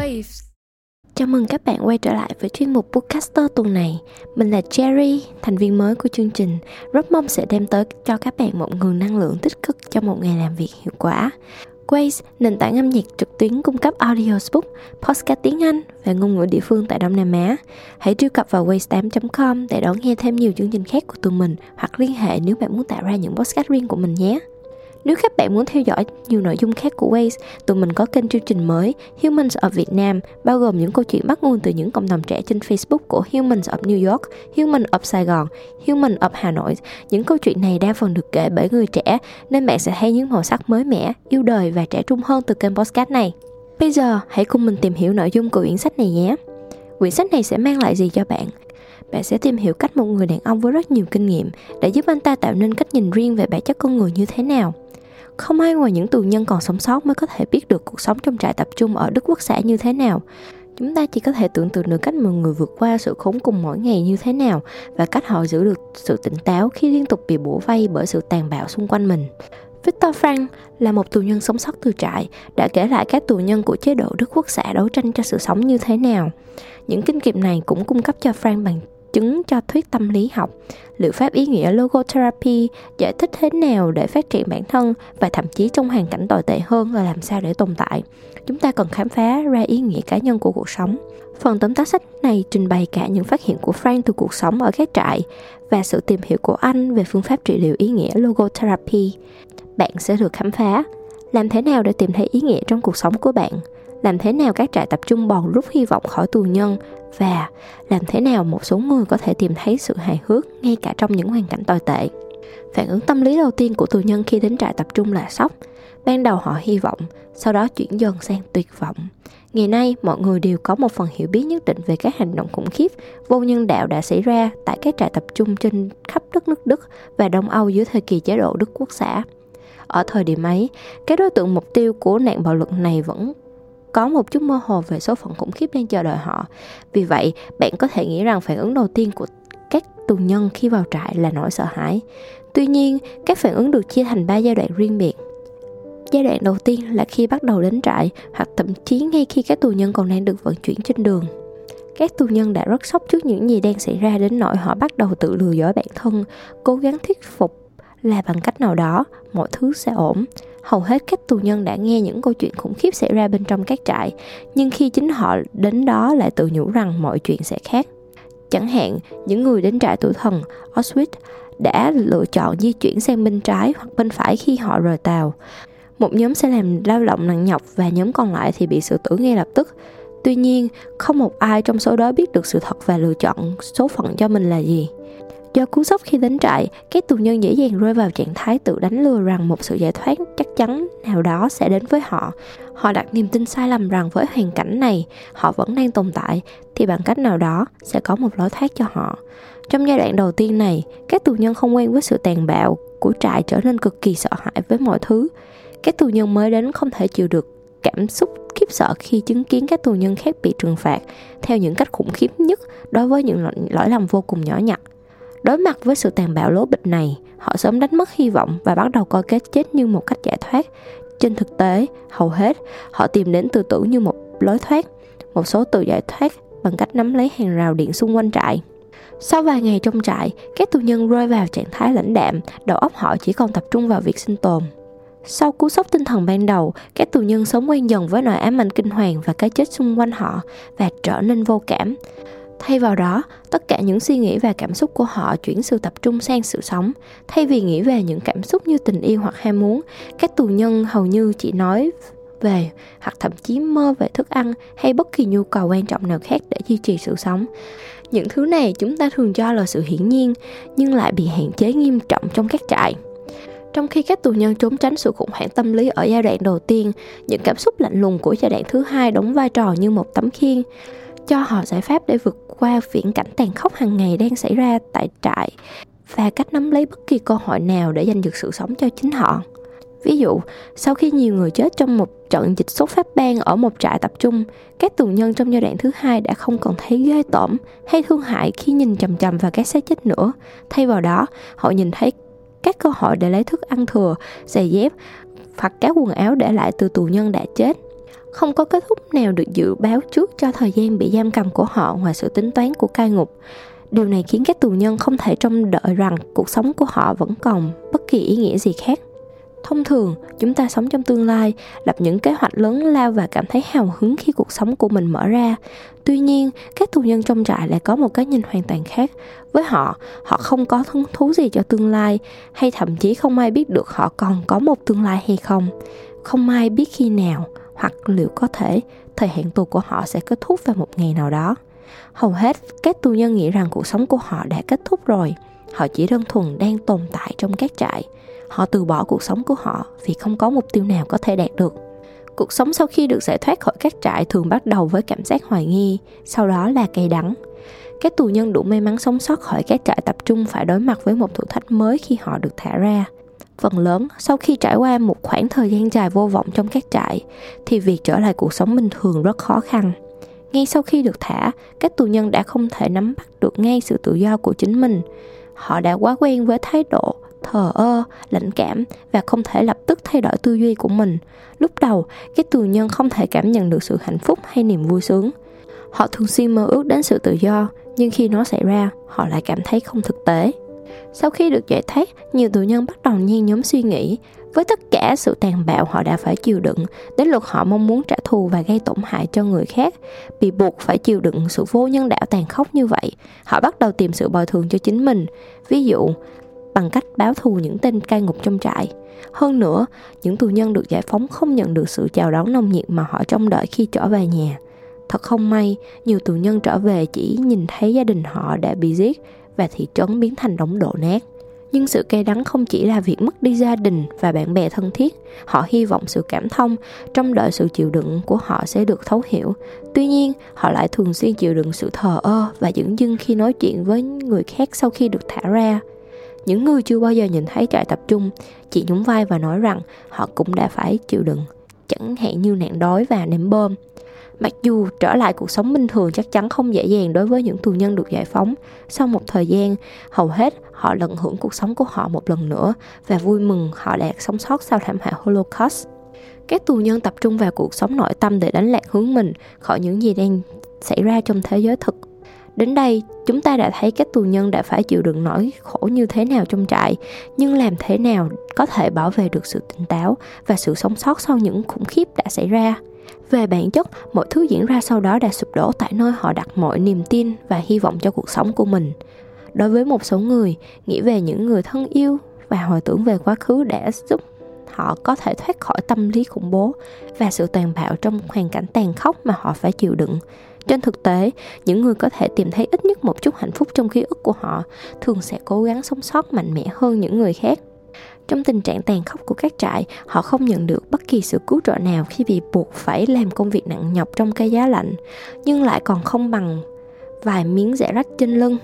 Waves. Chào mừng các bạn quay trở lại với chuyên mục Podcaster tuần này. Mình là Cherry, thành viên mới của chương trình. Rất mong sẽ đem tới cho các bạn một nguồn năng lượng tích cực cho một ngày làm việc hiệu quả. Waze, nền tảng âm nhạc trực tuyến cung cấp audiobook, podcast tiếng Anh và ngôn ngữ địa phương tại Đông Nam Á. Hãy truy cập vào waze8.com để đón nghe thêm nhiều chương trình khác của tụi mình hoặc liên hệ nếu bạn muốn tạo ra những podcast riêng của mình nhé. Nếu các bạn muốn theo dõi nhiều nội dung khác của Waze, tụi mình có kênh chương trình mới Humans of Việt Nam, bao gồm những câu chuyện bắt nguồn từ những cộng đồng trẻ trên Facebook của Humans of New York, Humans of Sài Gòn, Humans of Hà Nội. Những câu chuyện này đa phần được kể bởi người trẻ, nên bạn sẽ thấy những màu sắc mới mẻ, yêu đời và trẻ trung hơn từ kênh podcast này. Bây giờ, hãy cùng mình tìm hiểu nội dung của quyển sách này nhé. Quyển sách này sẽ mang lại gì cho bạn? bạn sẽ tìm hiểu cách một người đàn ông với rất nhiều kinh nghiệm đã giúp anh ta tạo nên cách nhìn riêng về bản chất con người như thế nào không ai ngoài những tù nhân còn sống sót mới có thể biết được cuộc sống trong trại tập trung ở Đức Quốc xã như thế nào. Chúng ta chỉ có thể tưởng tượng được cách mọi người vượt qua sự khốn cùng mỗi ngày như thế nào và cách họ giữ được sự tỉnh táo khi liên tục bị bổ vây bởi sự tàn bạo xung quanh mình. Victor Frank là một tù nhân sống sót từ trại, đã kể lại các tù nhân của chế độ Đức Quốc xã đấu tranh cho sự sống như thế nào. Những kinh nghiệm này cũng cung cấp cho Frank bằng chứng cho thuyết tâm lý học, liệu pháp ý nghĩa logotherapy giải thích thế nào để phát triển bản thân và thậm chí trong hoàn cảnh tồi tệ hơn là làm sao để tồn tại. Chúng ta cần khám phá ra ý nghĩa cá nhân của cuộc sống. Phần tóm tắt sách này trình bày cả những phát hiện của Frank từ cuộc sống ở các trại và sự tìm hiểu của anh về phương pháp trị liệu ý nghĩa logotherapy. Bạn sẽ được khám phá làm thế nào để tìm thấy ý nghĩa trong cuộc sống của bạn làm thế nào các trại tập trung bòn rút hy vọng khỏi tù nhân và làm thế nào một số người có thể tìm thấy sự hài hước ngay cả trong những hoàn cảnh tồi tệ. Phản ứng tâm lý đầu tiên của tù nhân khi đến trại tập trung là sốc. Ban đầu họ hy vọng, sau đó chuyển dần sang tuyệt vọng. Ngày nay, mọi người đều có một phần hiểu biết nhất định về các hành động khủng khiếp, vô nhân đạo đã xảy ra tại các trại tập trung trên khắp đất nước Đức và Đông Âu dưới thời kỳ chế độ Đức Quốc xã. Ở thời điểm ấy, các đối tượng mục tiêu của nạn bạo lực này vẫn có một chút mơ hồ về số phận khủng khiếp đang chờ đợi họ. Vì vậy, bạn có thể nghĩ rằng phản ứng đầu tiên của các tù nhân khi vào trại là nỗi sợ hãi. Tuy nhiên, các phản ứng được chia thành ba giai đoạn riêng biệt. Giai đoạn đầu tiên là khi bắt đầu đến trại hoặc thậm chí ngay khi các tù nhân còn đang được vận chuyển trên đường. Các tù nhân đã rất sốc trước những gì đang xảy ra đến nỗi họ bắt đầu tự lừa dối bản thân, cố gắng thuyết phục là bằng cách nào đó mọi thứ sẽ ổn hầu hết các tù nhân đã nghe những câu chuyện khủng khiếp xảy ra bên trong các trại, nhưng khi chính họ đến đó lại tự nhủ rằng mọi chuyện sẽ khác. Chẳng hạn, những người đến trại tử thần, auschwitz, đã lựa chọn di chuyển sang bên trái hoặc bên phải khi họ rời tàu. Một nhóm sẽ làm lao động nặng nhọc và nhóm còn lại thì bị xử tử ngay lập tức. Tuy nhiên, không một ai trong số đó biết được sự thật và lựa chọn số phận cho mình là gì. Do cú sốc khi đến trại, các tù nhân dễ dàng rơi vào trạng thái tự đánh lừa rằng một sự giải thoát chắc chắn nào đó sẽ đến với họ. Họ đặt niềm tin sai lầm rằng với hoàn cảnh này, họ vẫn đang tồn tại, thì bằng cách nào đó sẽ có một lối thoát cho họ. Trong giai đoạn đầu tiên này, các tù nhân không quen với sự tàn bạo của trại trở nên cực kỳ sợ hãi với mọi thứ. Các tù nhân mới đến không thể chịu được cảm xúc khiếp sợ khi chứng kiến các tù nhân khác bị trừng phạt theo những cách khủng khiếp nhất đối với những lỗi lầm vô cùng nhỏ nhặt Đối mặt với sự tàn bạo lố bịch này, họ sớm đánh mất hy vọng và bắt đầu coi cái chết như một cách giải thoát. Trên thực tế, hầu hết họ tìm đến tự tử như một lối thoát. Một số tự giải thoát bằng cách nắm lấy hàng rào điện xung quanh trại. Sau vài ngày trong trại, các tù nhân rơi vào trạng thái lãnh đạm, đầu óc họ chỉ còn tập trung vào việc sinh tồn. Sau cú sốc tinh thần ban đầu, các tù nhân sống quen dần với nỗi ám ảnh kinh hoàng và cái chết xung quanh họ và trở nên vô cảm. Thay vào đó, tất cả những suy nghĩ và cảm xúc của họ chuyển sự tập trung sang sự sống. Thay vì nghĩ về những cảm xúc như tình yêu hoặc ham muốn, các tù nhân hầu như chỉ nói về hoặc thậm chí mơ về thức ăn hay bất kỳ nhu cầu quan trọng nào khác để duy trì sự sống. Những thứ này chúng ta thường cho là sự hiển nhiên nhưng lại bị hạn chế nghiêm trọng trong các trại. Trong khi các tù nhân trốn tránh sự khủng hoảng tâm lý ở giai đoạn đầu tiên, những cảm xúc lạnh lùng của giai đoạn thứ hai đóng vai trò như một tấm khiên cho họ giải pháp để vượt qua viễn cảnh tàn khốc hàng ngày đang xảy ra tại trại và cách nắm lấy bất kỳ cơ hội nào để giành được sự sống cho chính họ. Ví dụ, sau khi nhiều người chết trong một trận dịch sốt phát ban ở một trại tập trung, các tù nhân trong giai đoạn thứ hai đã không còn thấy ghê tởm hay thương hại khi nhìn chầm chầm vào các xác chết nữa. Thay vào đó, họ nhìn thấy các cơ hội để lấy thức ăn thừa, giày dép hoặc các quần áo để lại từ tù nhân đã chết. Không có kết thúc nào được dự báo trước cho thời gian bị giam cầm của họ ngoài sự tính toán của cai ngục. Điều này khiến các tù nhân không thể trông đợi rằng cuộc sống của họ vẫn còn bất kỳ ý nghĩa gì khác. Thông thường, chúng ta sống trong tương lai, lập những kế hoạch lớn lao và cảm thấy hào hứng khi cuộc sống của mình mở ra. Tuy nhiên, các tù nhân trong trại lại có một cái nhìn hoàn toàn khác. Với họ, họ không có hứng thú gì cho tương lai, hay thậm chí không ai biết được họ còn có một tương lai hay không. Không ai biết khi nào, hoặc liệu có thể, thời hạn tù của họ sẽ kết thúc vào một ngày nào đó. Hầu hết các tù nhân nghĩ rằng cuộc sống của họ đã kết thúc rồi. Họ chỉ đơn thuần đang tồn tại trong các trại họ từ bỏ cuộc sống của họ vì không có mục tiêu nào có thể đạt được cuộc sống sau khi được giải thoát khỏi các trại thường bắt đầu với cảm giác hoài nghi, sau đó là cay đắng các tù nhân đủ may mắn sống sót khỏi các trại tập trung phải đối mặt với một thử thách mới khi họ được thả ra phần lớn sau khi trải qua một khoảng thời gian dài vô vọng trong các trại thì việc trở lại cuộc sống bình thường rất khó khăn ngay sau khi được thả các tù nhân đã không thể nắm bắt được ngay sự tự do của chính mình họ đã quá quen với thái độ thờ ơ, lãnh cảm và không thể lập tức thay đổi tư duy của mình. Lúc đầu, các tù nhân không thể cảm nhận được sự hạnh phúc hay niềm vui sướng. Họ thường xuyên mơ ước đến sự tự do, nhưng khi nó xảy ra, họ lại cảm thấy không thực tế. Sau khi được giải thoát, nhiều tù nhân bắt đầu nhen nhóm suy nghĩ với tất cả sự tàn bạo họ đã phải chịu đựng, đến lượt họ mong muốn trả thù và gây tổn hại cho người khác, bị buộc phải chịu đựng sự vô nhân đạo tàn khốc như vậy, họ bắt đầu tìm sự bồi thường cho chính mình. Ví dụ, bằng cách báo thù những tên cai ngục trong trại. Hơn nữa, những tù nhân được giải phóng không nhận được sự chào đón nồng nhiệt mà họ trông đợi khi trở về nhà. Thật không may, nhiều tù nhân trở về chỉ nhìn thấy gia đình họ đã bị giết và thị trấn biến thành đống đổ nát. Nhưng sự cay đắng không chỉ là việc mất đi gia đình và bạn bè thân thiết, họ hy vọng sự cảm thông, trong đợi sự chịu đựng của họ sẽ được thấu hiểu. Tuy nhiên, họ lại thường xuyên chịu đựng sự thờ ơ và dửng dưng khi nói chuyện với người khác sau khi được thả ra. Những người chưa bao giờ nhìn thấy trại tập trung chỉ nhún vai và nói rằng họ cũng đã phải chịu đựng, chẳng hạn như nạn đói và ném bom. Mặc dù trở lại cuộc sống bình thường chắc chắn không dễ dàng đối với những tù nhân được giải phóng, sau một thời gian, hầu hết họ tận hưởng cuộc sống của họ một lần nữa và vui mừng họ đã sống sót sau thảm họa Holocaust. Các tù nhân tập trung vào cuộc sống nội tâm để đánh lạc hướng mình khỏi những gì đang xảy ra trong thế giới thực Đến đây, chúng ta đã thấy các tù nhân đã phải chịu đựng nỗi khổ như thế nào trong trại, nhưng làm thế nào có thể bảo vệ được sự tỉnh táo và sự sống sót sau những khủng khiếp đã xảy ra. Về bản chất, mọi thứ diễn ra sau đó đã sụp đổ tại nơi họ đặt mọi niềm tin và hy vọng cho cuộc sống của mình. Đối với một số người, nghĩ về những người thân yêu và hồi tưởng về quá khứ đã giúp họ có thể thoát khỏi tâm lý khủng bố và sự tàn bạo trong hoàn cảnh tàn khốc mà họ phải chịu đựng trên thực tế những người có thể tìm thấy ít nhất một chút hạnh phúc trong ký ức của họ thường sẽ cố gắng sống sót mạnh mẽ hơn những người khác trong tình trạng tàn khốc của các trại họ không nhận được bất kỳ sự cứu trợ nào khi bị buộc phải làm công việc nặng nhọc trong cái giá lạnh nhưng lại còn không bằng vài miếng rẻ rách trên lưng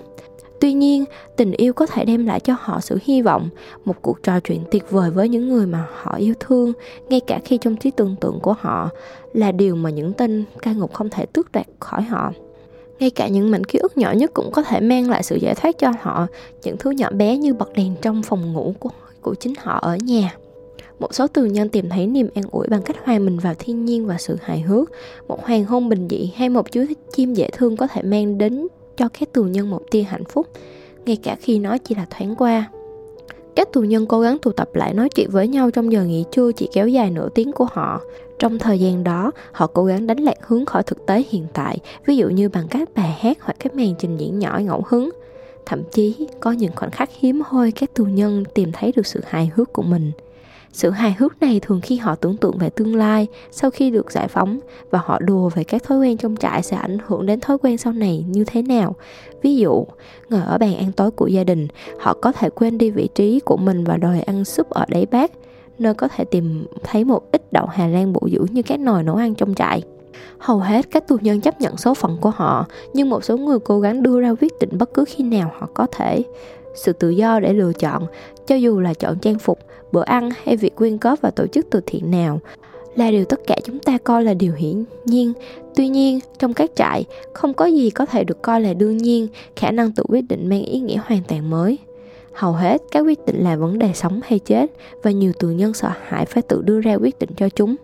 Tuy nhiên, tình yêu có thể đem lại cho họ sự hy vọng, một cuộc trò chuyện tuyệt vời với những người mà họ yêu thương, ngay cả khi trong trí tưởng tượng của họ là điều mà những tên cai ngục không thể tước đoạt khỏi họ. Ngay cả những mảnh ký ức nhỏ nhất cũng có thể mang lại sự giải thoát cho họ, những thứ nhỏ bé như bật đèn trong phòng ngủ của, của chính họ ở nhà. Một số tù nhân tìm thấy niềm an ủi bằng cách hòa mình vào thiên nhiên và sự hài hước. Một hoàng hôn bình dị hay một chú chim dễ thương có thể mang đến cho các tù nhân một tia hạnh phúc, ngay cả khi nó chỉ là thoáng qua. Các tù nhân cố gắng tụ tập lại nói chuyện với nhau trong giờ nghỉ trưa chỉ kéo dài nửa tiếng của họ. Trong thời gian đó, họ cố gắng đánh lạc hướng khỏi thực tế hiện tại, ví dụ như bằng các bài hát hoặc các màn trình diễn nhỏ ngẫu hứng. Thậm chí, có những khoảnh khắc hiếm hoi các tù nhân tìm thấy được sự hài hước của mình – sự hài hước này thường khi họ tưởng tượng về tương lai sau khi được giải phóng và họ đùa về các thói quen trong trại sẽ ảnh hưởng đến thói quen sau này như thế nào. Ví dụ, ngồi ở bàn ăn tối của gia đình, họ có thể quên đi vị trí của mình và đòi ăn súp ở đáy bát, nơi có thể tìm thấy một ít đậu Hà Lan bổ dưỡng như các nồi nấu ăn trong trại. Hầu hết các tù nhân chấp nhận số phận của họ, nhưng một số người cố gắng đưa ra quyết định bất cứ khi nào họ có thể. Sự tự do để lựa chọn, cho dù là chọn trang phục, bữa ăn hay việc quyên góp vào tổ chức từ thiện nào là điều tất cả chúng ta coi là điều hiển nhiên. Tuy nhiên trong các trại không có gì có thể được coi là đương nhiên khả năng tự quyết định mang ý nghĩa hoàn toàn mới. Hầu hết các quyết định là vấn đề sống hay chết và nhiều tù nhân sợ hãi phải tự đưa ra quyết định cho chúng.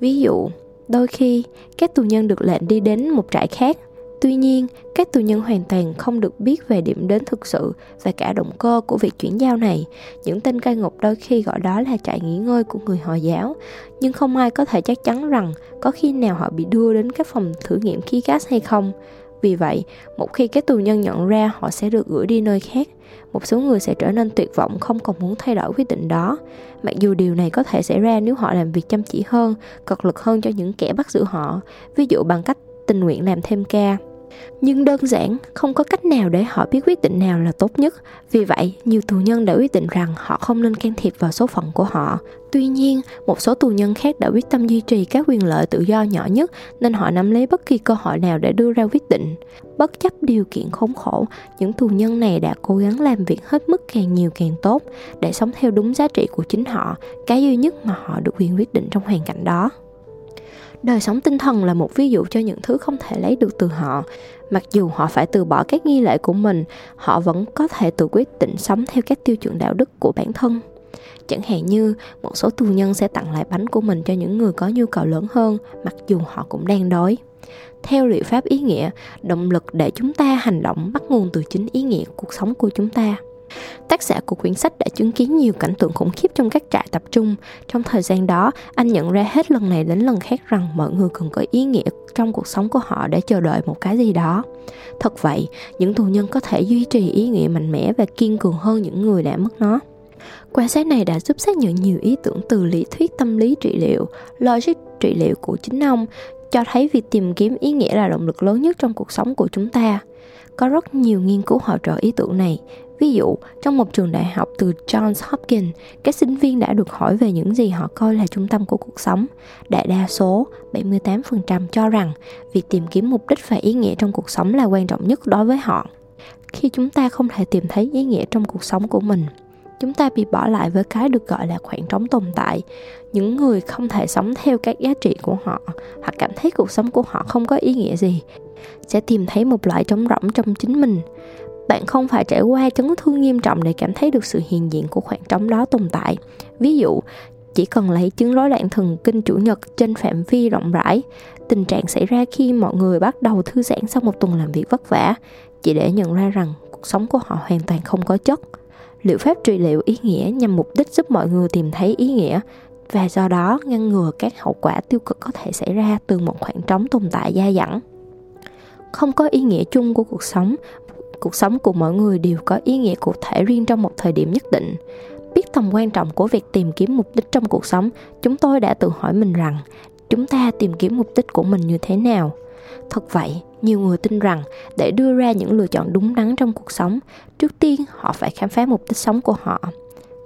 Ví dụ Đôi khi, các tù nhân được lệnh đi đến một trại khác Tuy nhiên, các tù nhân hoàn toàn không được biết về điểm đến thực sự và cả động cơ của việc chuyển giao này. Những tên cai ngục đôi khi gọi đó là trại nghỉ ngơi của người Hồi giáo, nhưng không ai có thể chắc chắn rằng có khi nào họ bị đưa đến các phòng thử nghiệm khí gas hay không. Vì vậy, một khi các tù nhân nhận ra họ sẽ được gửi đi nơi khác, một số người sẽ trở nên tuyệt vọng không còn muốn thay đổi quyết định đó. Mặc dù điều này có thể xảy ra nếu họ làm việc chăm chỉ hơn, cật lực hơn cho những kẻ bắt giữ họ, ví dụ bằng cách tình nguyện làm thêm ca. Nhưng đơn giản không có cách nào để họ biết quyết định nào là tốt nhất. Vì vậy nhiều tù nhân đã quyết định rằng họ không nên can thiệp vào số phận của họ tuy nhiên, một số tù nhân khác đã quyết tâm duy trì các quyền lợi tự do nhỏ nhất nên họ nắm lấy bất kỳ cơ hội nào để đưa ra quyết định. Bất chấp điều kiện khốn khổ, những tù nhân này đã cố gắng làm việc hết mức càng nhiều càng tốt để sống theo đúng giá trị của chính họ, cái duy nhất mà họ được quyền quyết định trong hoàn cảnh đó. Đời sống tinh thần là một ví dụ cho những thứ không thể lấy được từ họ. Mặc dù họ phải từ bỏ các nghi lễ của mình, họ vẫn có thể tự quyết định sống theo các tiêu chuẩn đạo đức của bản thân chẳng hạn như một số tù nhân sẽ tặng lại bánh của mình cho những người có nhu cầu lớn hơn mặc dù họ cũng đang đói theo liệu pháp ý nghĩa động lực để chúng ta hành động bắt nguồn từ chính ý nghĩa cuộc sống của chúng ta Tác giả của quyển sách đã chứng kiến nhiều cảnh tượng khủng khiếp trong các trại tập trung. Trong thời gian đó, anh nhận ra hết lần này đến lần khác rằng mọi người cần có ý nghĩa trong cuộc sống của họ để chờ đợi một cái gì đó. Thật vậy, những tù nhân có thể duy trì ý nghĩa mạnh mẽ và kiên cường hơn những người đã mất nó. Quan sát này đã giúp xác nhận nhiều ý tưởng từ lý thuyết tâm lý trị liệu, logic trị liệu của chính ông, cho thấy việc tìm kiếm ý nghĩa là động lực lớn nhất trong cuộc sống của chúng ta. Có rất nhiều nghiên cứu hỗ trợ ý tưởng này, Ví dụ, trong một trường đại học từ Johns Hopkins, các sinh viên đã được hỏi về những gì họ coi là trung tâm của cuộc sống. Đại đa số, 78% cho rằng việc tìm kiếm mục đích và ý nghĩa trong cuộc sống là quan trọng nhất đối với họ. Khi chúng ta không thể tìm thấy ý nghĩa trong cuộc sống của mình, chúng ta bị bỏ lại với cái được gọi là khoảng trống tồn tại. Những người không thể sống theo các giá trị của họ hoặc cảm thấy cuộc sống của họ không có ý nghĩa gì sẽ tìm thấy một loại trống rỗng trong chính mình. Bạn không phải trải qua chấn thương nghiêm trọng để cảm thấy được sự hiện diện của khoảng trống đó tồn tại. Ví dụ, chỉ cần lấy chứng rối loạn thần kinh chủ nhật trên phạm vi rộng rãi, tình trạng xảy ra khi mọi người bắt đầu thư giãn sau một tuần làm việc vất vả, chỉ để nhận ra rằng cuộc sống của họ hoàn toàn không có chất liệu pháp trị liệu ý nghĩa nhằm mục đích giúp mọi người tìm thấy ý nghĩa, và do đó ngăn ngừa các hậu quả tiêu cực có thể xảy ra từ một khoảng trống tồn tại dai dẳng. Không có ý nghĩa chung của cuộc sống cuộc sống của mỗi người đều có ý nghĩa cụ thể riêng trong một thời điểm nhất định. Biết tầm quan trọng của việc tìm kiếm mục đích trong cuộc sống, chúng tôi đã tự hỏi mình rằng, chúng ta tìm kiếm mục đích của mình như thế nào? Thật vậy nhiều người tin rằng để đưa ra những lựa chọn đúng đắn trong cuộc sống trước tiên họ phải khám phá mục đích sống của họ.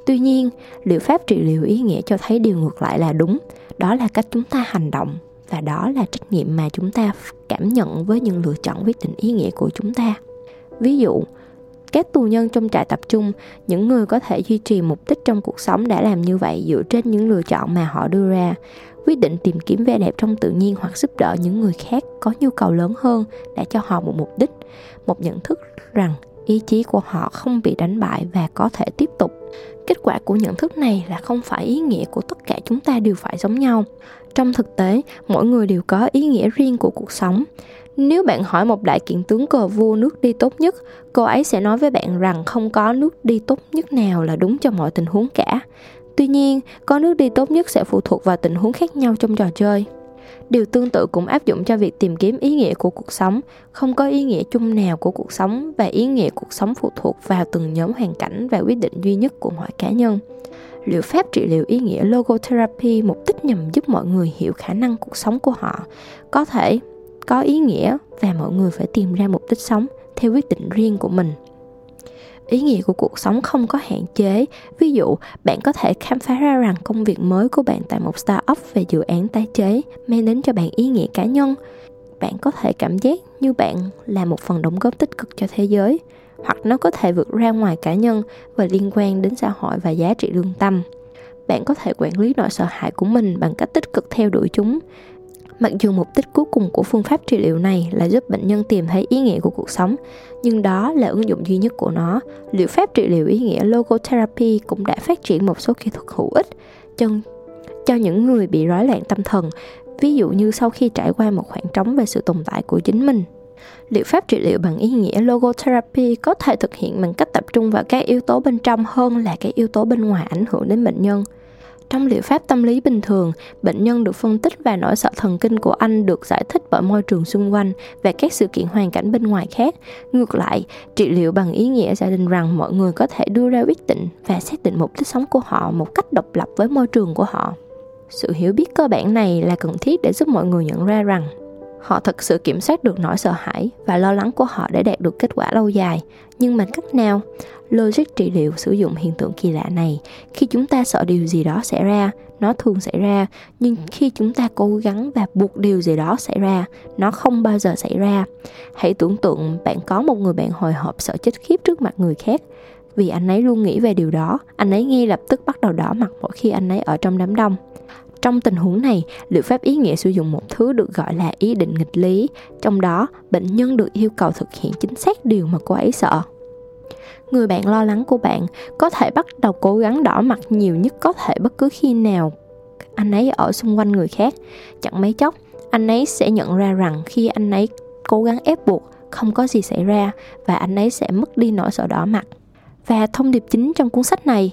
Tuy nhiên liệu pháp trị liệu ý nghĩa cho thấy điều ngược lại là đúng đó là cách chúng ta hành động và đó là trách nhiệm mà chúng ta cảm nhận với những lựa chọn quyết định ý nghĩa của chúng ta. Ví dụ, các tù nhân trong trại tập trung, những người có thể duy trì mục đích trong cuộc sống đã làm như vậy dựa trên những lựa chọn mà họ đưa ra. Quyết định tìm kiếm vẻ đẹp trong tự nhiên hoặc giúp đỡ những người khác có nhu cầu lớn hơn đã cho họ một mục đích, một nhận thức rằng ý chí của họ không bị đánh bại và có thể tiếp tục. Kết quả của nhận thức này là không phải ý nghĩa của tất cả chúng ta đều phải giống nhau. Trong thực tế, mỗi người đều có ý nghĩa riêng của cuộc sống nếu bạn hỏi một đại kiện tướng cờ vua nước đi tốt nhất, cô ấy sẽ nói với bạn rằng không có nước đi tốt nhất nào là đúng cho mọi tình huống cả. Tuy nhiên, có nước đi tốt nhất sẽ phụ thuộc vào tình huống khác nhau trong trò chơi. Điều tương tự cũng áp dụng cho việc tìm kiếm ý nghĩa của cuộc sống. Không có ý nghĩa chung nào của cuộc sống và ý nghĩa cuộc sống phụ thuộc vào từng nhóm hoàn cảnh và quyết định duy nhất của mọi cá nhân. Liệu pháp trị liệu ý nghĩa logotherapy mục đích nhằm giúp mọi người hiểu khả năng cuộc sống của họ. Có thể có ý nghĩa và mọi người phải tìm ra mục đích sống theo quyết định riêng của mình. Ý nghĩa của cuộc sống không có hạn chế. Ví dụ, bạn có thể khám phá ra rằng công việc mới của bạn tại một startup về dự án tái chế mang đến cho bạn ý nghĩa cá nhân. Bạn có thể cảm giác như bạn là một phần đóng góp tích cực cho thế giới, hoặc nó có thể vượt ra ngoài cá nhân và liên quan đến xã hội và giá trị lương tâm. Bạn có thể quản lý nỗi sợ hãi của mình bằng cách tích cực theo đuổi chúng. Mặc dù mục đích cuối cùng của phương pháp trị liệu này là giúp bệnh nhân tìm thấy ý nghĩa của cuộc sống, nhưng đó là ứng dụng duy nhất của nó. Liệu pháp trị liệu ý nghĩa logotherapy cũng đã phát triển một số kỹ thuật hữu ích cho, cho những người bị rối loạn tâm thần. ví dụ như sau khi trải qua một khoảng trống về sự tồn tại của chính mình liệu pháp trị liệu bằng ý nghĩa logotherapy có thể thực hiện bằng cách tập trung vào các yếu tố bên trong hơn là các yếu tố bên ngoài ảnh hưởng đến bệnh nhân trong liệu pháp tâm lý bình thường, bệnh nhân được phân tích và nỗi sợ thần kinh của anh được giải thích bởi môi trường xung quanh và các sự kiện hoàn cảnh bên ngoài khác. Ngược lại, trị liệu bằng ý nghĩa giả định rằng mọi người có thể đưa ra quyết định và xác định mục đích sống của họ một cách độc lập với môi trường của họ. Sự hiểu biết cơ bản này là cần thiết để giúp mọi người nhận ra rằng họ thực sự kiểm soát được nỗi sợ hãi và lo lắng của họ để đạt được kết quả lâu dài. Nhưng bằng cách nào? Logic trị liệu sử dụng hiện tượng kỳ lạ này. Khi chúng ta sợ điều gì đó xảy ra, nó thường xảy ra. Nhưng khi chúng ta cố gắng và buộc điều gì đó xảy ra, nó không bao giờ xảy ra. Hãy tưởng tượng bạn có một người bạn hồi hộp sợ chết khiếp trước mặt người khác. Vì anh ấy luôn nghĩ về điều đó, anh ấy ngay lập tức bắt đầu đỏ mặt mỗi khi anh ấy ở trong đám đông trong tình huống này, liệu pháp ý nghĩa sử dụng một thứ được gọi là ý định nghịch lý, trong đó bệnh nhân được yêu cầu thực hiện chính xác điều mà cô ấy sợ. Người bạn lo lắng của bạn có thể bắt đầu cố gắng đỏ mặt nhiều nhất có thể bất cứ khi nào anh ấy ở xung quanh người khác. Chẳng mấy chốc, anh ấy sẽ nhận ra rằng khi anh ấy cố gắng ép buộc, không có gì xảy ra và anh ấy sẽ mất đi nỗi sợ đỏ mặt. Và thông điệp chính trong cuốn sách này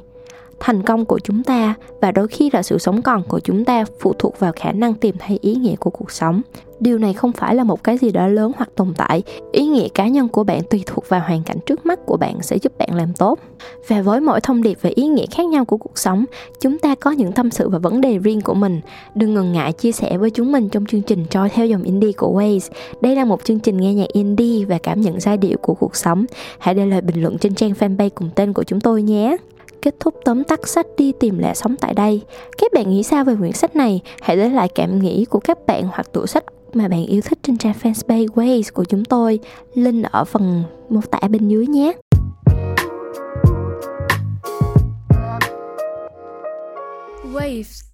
thành công của chúng ta và đôi khi là sự sống còn của chúng ta phụ thuộc vào khả năng tìm thấy ý nghĩa của cuộc sống. Điều này không phải là một cái gì đó lớn hoặc tồn tại. Ý nghĩa cá nhân của bạn tùy thuộc vào hoàn cảnh trước mắt của bạn sẽ giúp bạn làm tốt. Và với mỗi thông điệp về ý nghĩa khác nhau của cuộc sống, chúng ta có những tâm sự và vấn đề riêng của mình. Đừng ngần ngại chia sẻ với chúng mình trong chương trình trôi theo dòng indie của Waze. Đây là một chương trình nghe nhạc indie và cảm nhận giai điệu của cuộc sống. Hãy để lại bình luận trên trang fanpage cùng tên của chúng tôi nhé kết thúc tóm tắt sách đi tìm lẽ sống tại đây. Các bạn nghĩ sao về quyển sách này? Hãy để lại cảm nghĩ của các bạn hoặc tủ sách mà bạn yêu thích trên trang fanpage Ways của chúng tôi. Link ở phần mô tả bên dưới nhé. Waves